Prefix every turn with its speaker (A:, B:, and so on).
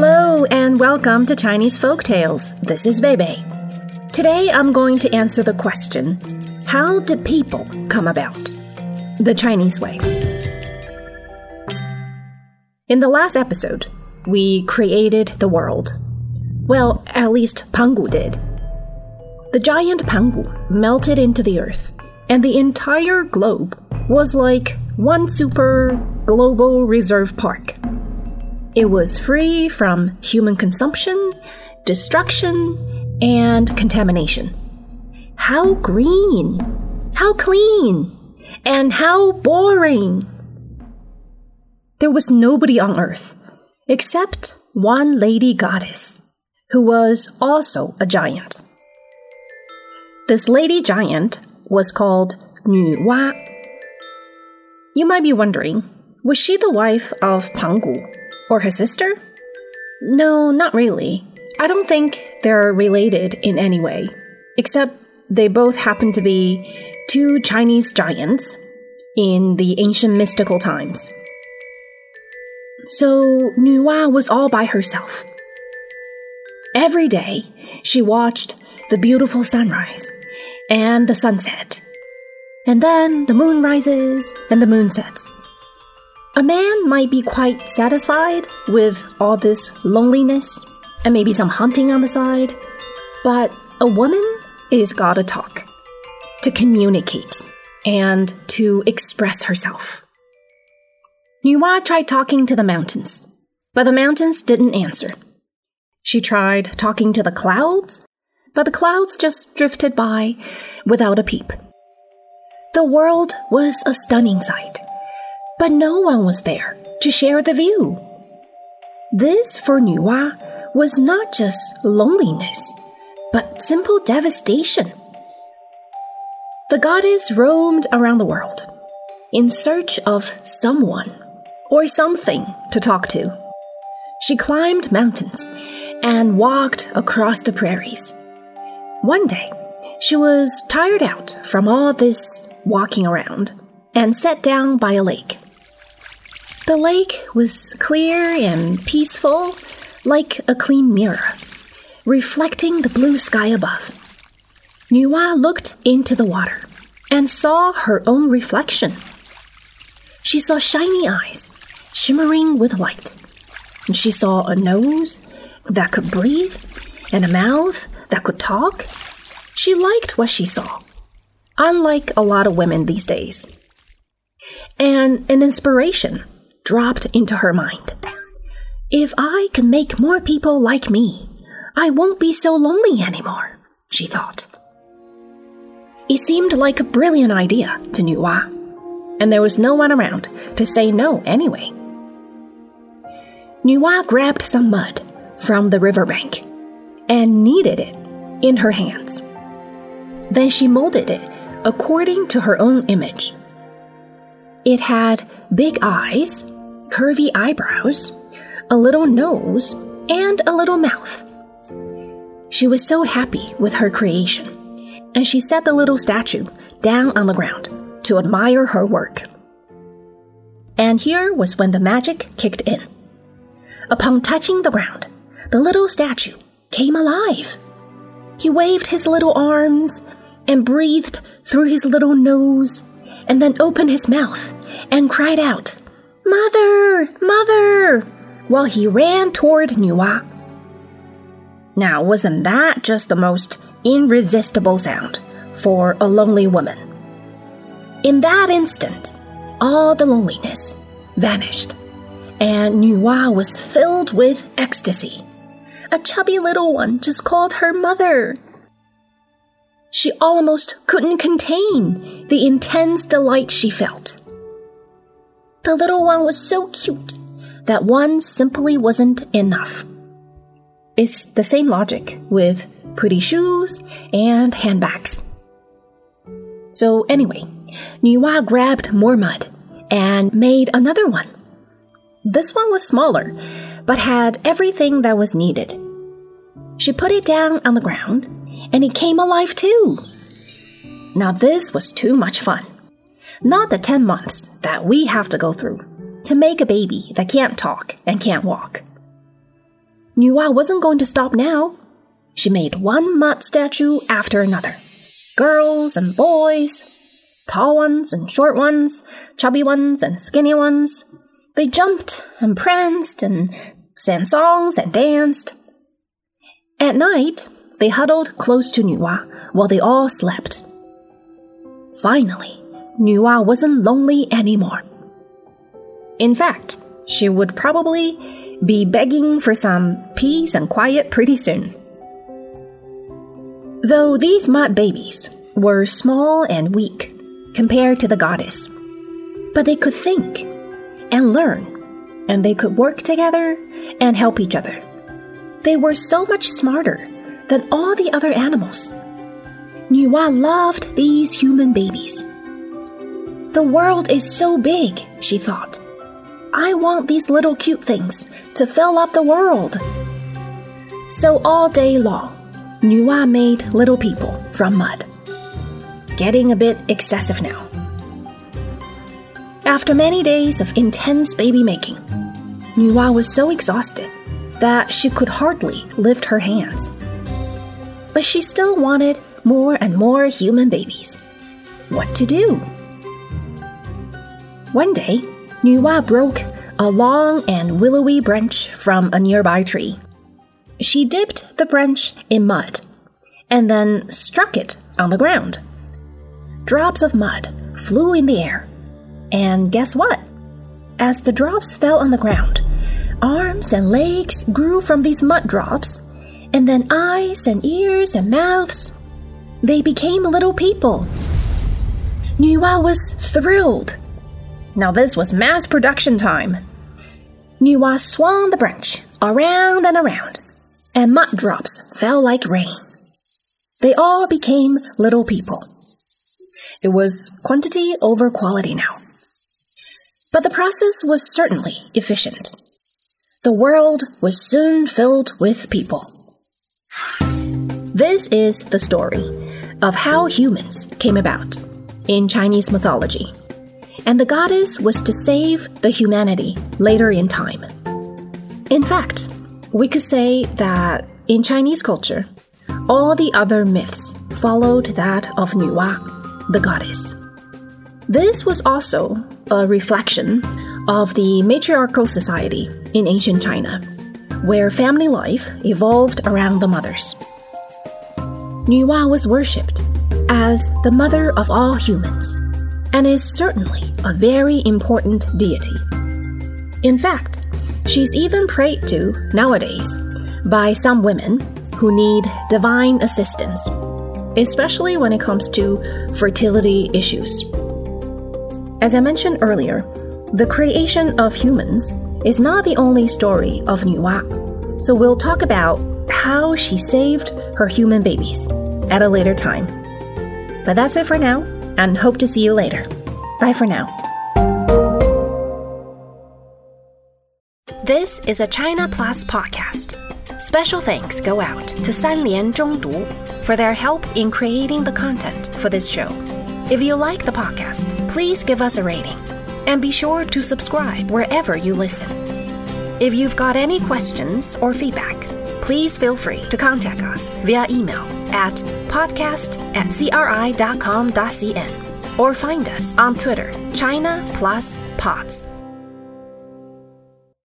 A: Hello and welcome to Chinese Folk Tales. This is Bebe. Today I'm going to answer the question How did people come about? The Chinese way. In the last episode, we created the world. Well, at least Pangu did. The giant Pangu melted into the earth, and the entire globe was like one super global reserve park. It was free from human consumption, destruction, and contamination. How green! How clean! And how boring! There was nobody on earth except one lady goddess who was also a giant. This lady giant was called Nu Wa. You might be wondering, was she the wife of Pangu or her sister? No, not really. I don't think they're related in any way, except they both happen to be two Chinese giants in the ancient mystical times. So Nuwa was all by herself. Every day, she watched the beautiful sunrise and the sunset. And then the moon rises and the moon sets. A man might be quite satisfied with all this loneliness and maybe some hunting on the side, but a woman is gotta talk, to communicate, and to express herself. Nuwa tried talking to the mountains, but the mountains didn't answer. She tried talking to the clouds, but the clouds just drifted by without a peep. The world was a stunning sight but no one was there to share the view. This for Nuwa was not just loneliness, but simple devastation. The goddess roamed around the world in search of someone or something to talk to. She climbed mountains and walked across the prairies. One day, she was tired out from all this walking around and sat down by a lake. The lake was clear and peaceful, like a clean mirror, reflecting the blue sky above. Nuwa looked into the water and saw her own reflection. She saw shiny eyes, shimmering with light. And she saw a nose that could breathe and a mouth that could talk. She liked what she saw, unlike a lot of women these days. And an inspiration dropped into her mind. If I can make more people like me, I won't be so lonely anymore, she thought. It seemed like a brilliant idea to Nuwa, and there was no one around to say no anyway. Nuwa grabbed some mud from the riverbank and kneaded it in her hands. Then she molded it according to her own image. It had big eyes curvy eyebrows, a little nose, and a little mouth. She was so happy with her creation, and she set the little statue down on the ground to admire her work. And here was when the magic kicked in. Upon touching the ground, the little statue came alive. He waved his little arms and breathed through his little nose, and then opened his mouth and cried out, Mother! Mother! while he ran toward Nuwa. Now, wasn't that just the most irresistible sound for a lonely woman? In that instant, all the loneliness vanished, and Nuwa was filled with ecstasy. A chubby little one just called her mother. She almost couldn't contain the intense delight she felt. The little one was so cute that one simply wasn't enough. It's the same logic with pretty shoes and handbags. So, anyway, Nuwa grabbed more mud and made another one. This one was smaller, but had everything that was needed. She put it down on the ground, and it came alive too. Now, this was too much fun not the 10 months that we have to go through to make a baby that can't talk and can't walk. Nuwa wasn't going to stop now. She made one mud statue after another girls and boys, tall ones and short ones, chubby ones and skinny ones. They jumped and pranced and sang songs and danced. At night, they huddled close to Nuwa while they all slept. Finally, Nuwa wasn't lonely anymore. In fact, she would probably be begging for some peace and quiet pretty soon. Though these mud babies were small and weak compared to the goddess, but they could think and learn, and they could work together and help each other. They were so much smarter than all the other animals. Nuwa loved these human babies. The world is so big, she thought. I want these little cute things to fill up the world. So all day long, Nuwa made little people from mud. Getting a bit excessive now. After many days of intense baby making, Nuwa was so exhausted that she could hardly lift her hands. But she still wanted more and more human babies. What to do? One day, Nuwa broke a long and willowy branch from a nearby tree. She dipped the branch in mud and then struck it on the ground. Drops of mud flew in the air. And guess what? As the drops fell on the ground, arms and legs grew from these mud drops, and then eyes and ears and mouths. They became little people. Nuwa was thrilled. Now, this was mass production time. Nuwa swung the branch around and around, and mud drops fell like rain. They all became little people. It was quantity over quality now. But the process was certainly efficient. The world was soon filled with people. This is the story of how humans came about in Chinese mythology and the goddess was to save the humanity later in time. In fact, we could say that in Chinese culture, all the other myths followed that of Nuwa, the goddess. This was also a reflection of the matriarchal society in ancient China, where family life evolved around the mothers. Nuwa was worshipped as the mother of all humans and is certainly a very important deity. In fact, she's even prayed to nowadays by some women who need divine assistance, especially when it comes to fertility issues. As I mentioned earlier, the creation of humans is not the only story of Nuwa, so we'll talk about how she saved her human babies at a later time. But that's it for now and hope to see you later. Bye for now. This is a China Plus podcast. Special thanks go out to Sanlian Zhongdu for their help in creating the content for this show. If you like the podcast, please give us a rating and be sure to subscribe wherever you listen. If you've got any questions or feedback, please feel free to contact us via email at podcast at or find us on Twitter, China Plus Pods.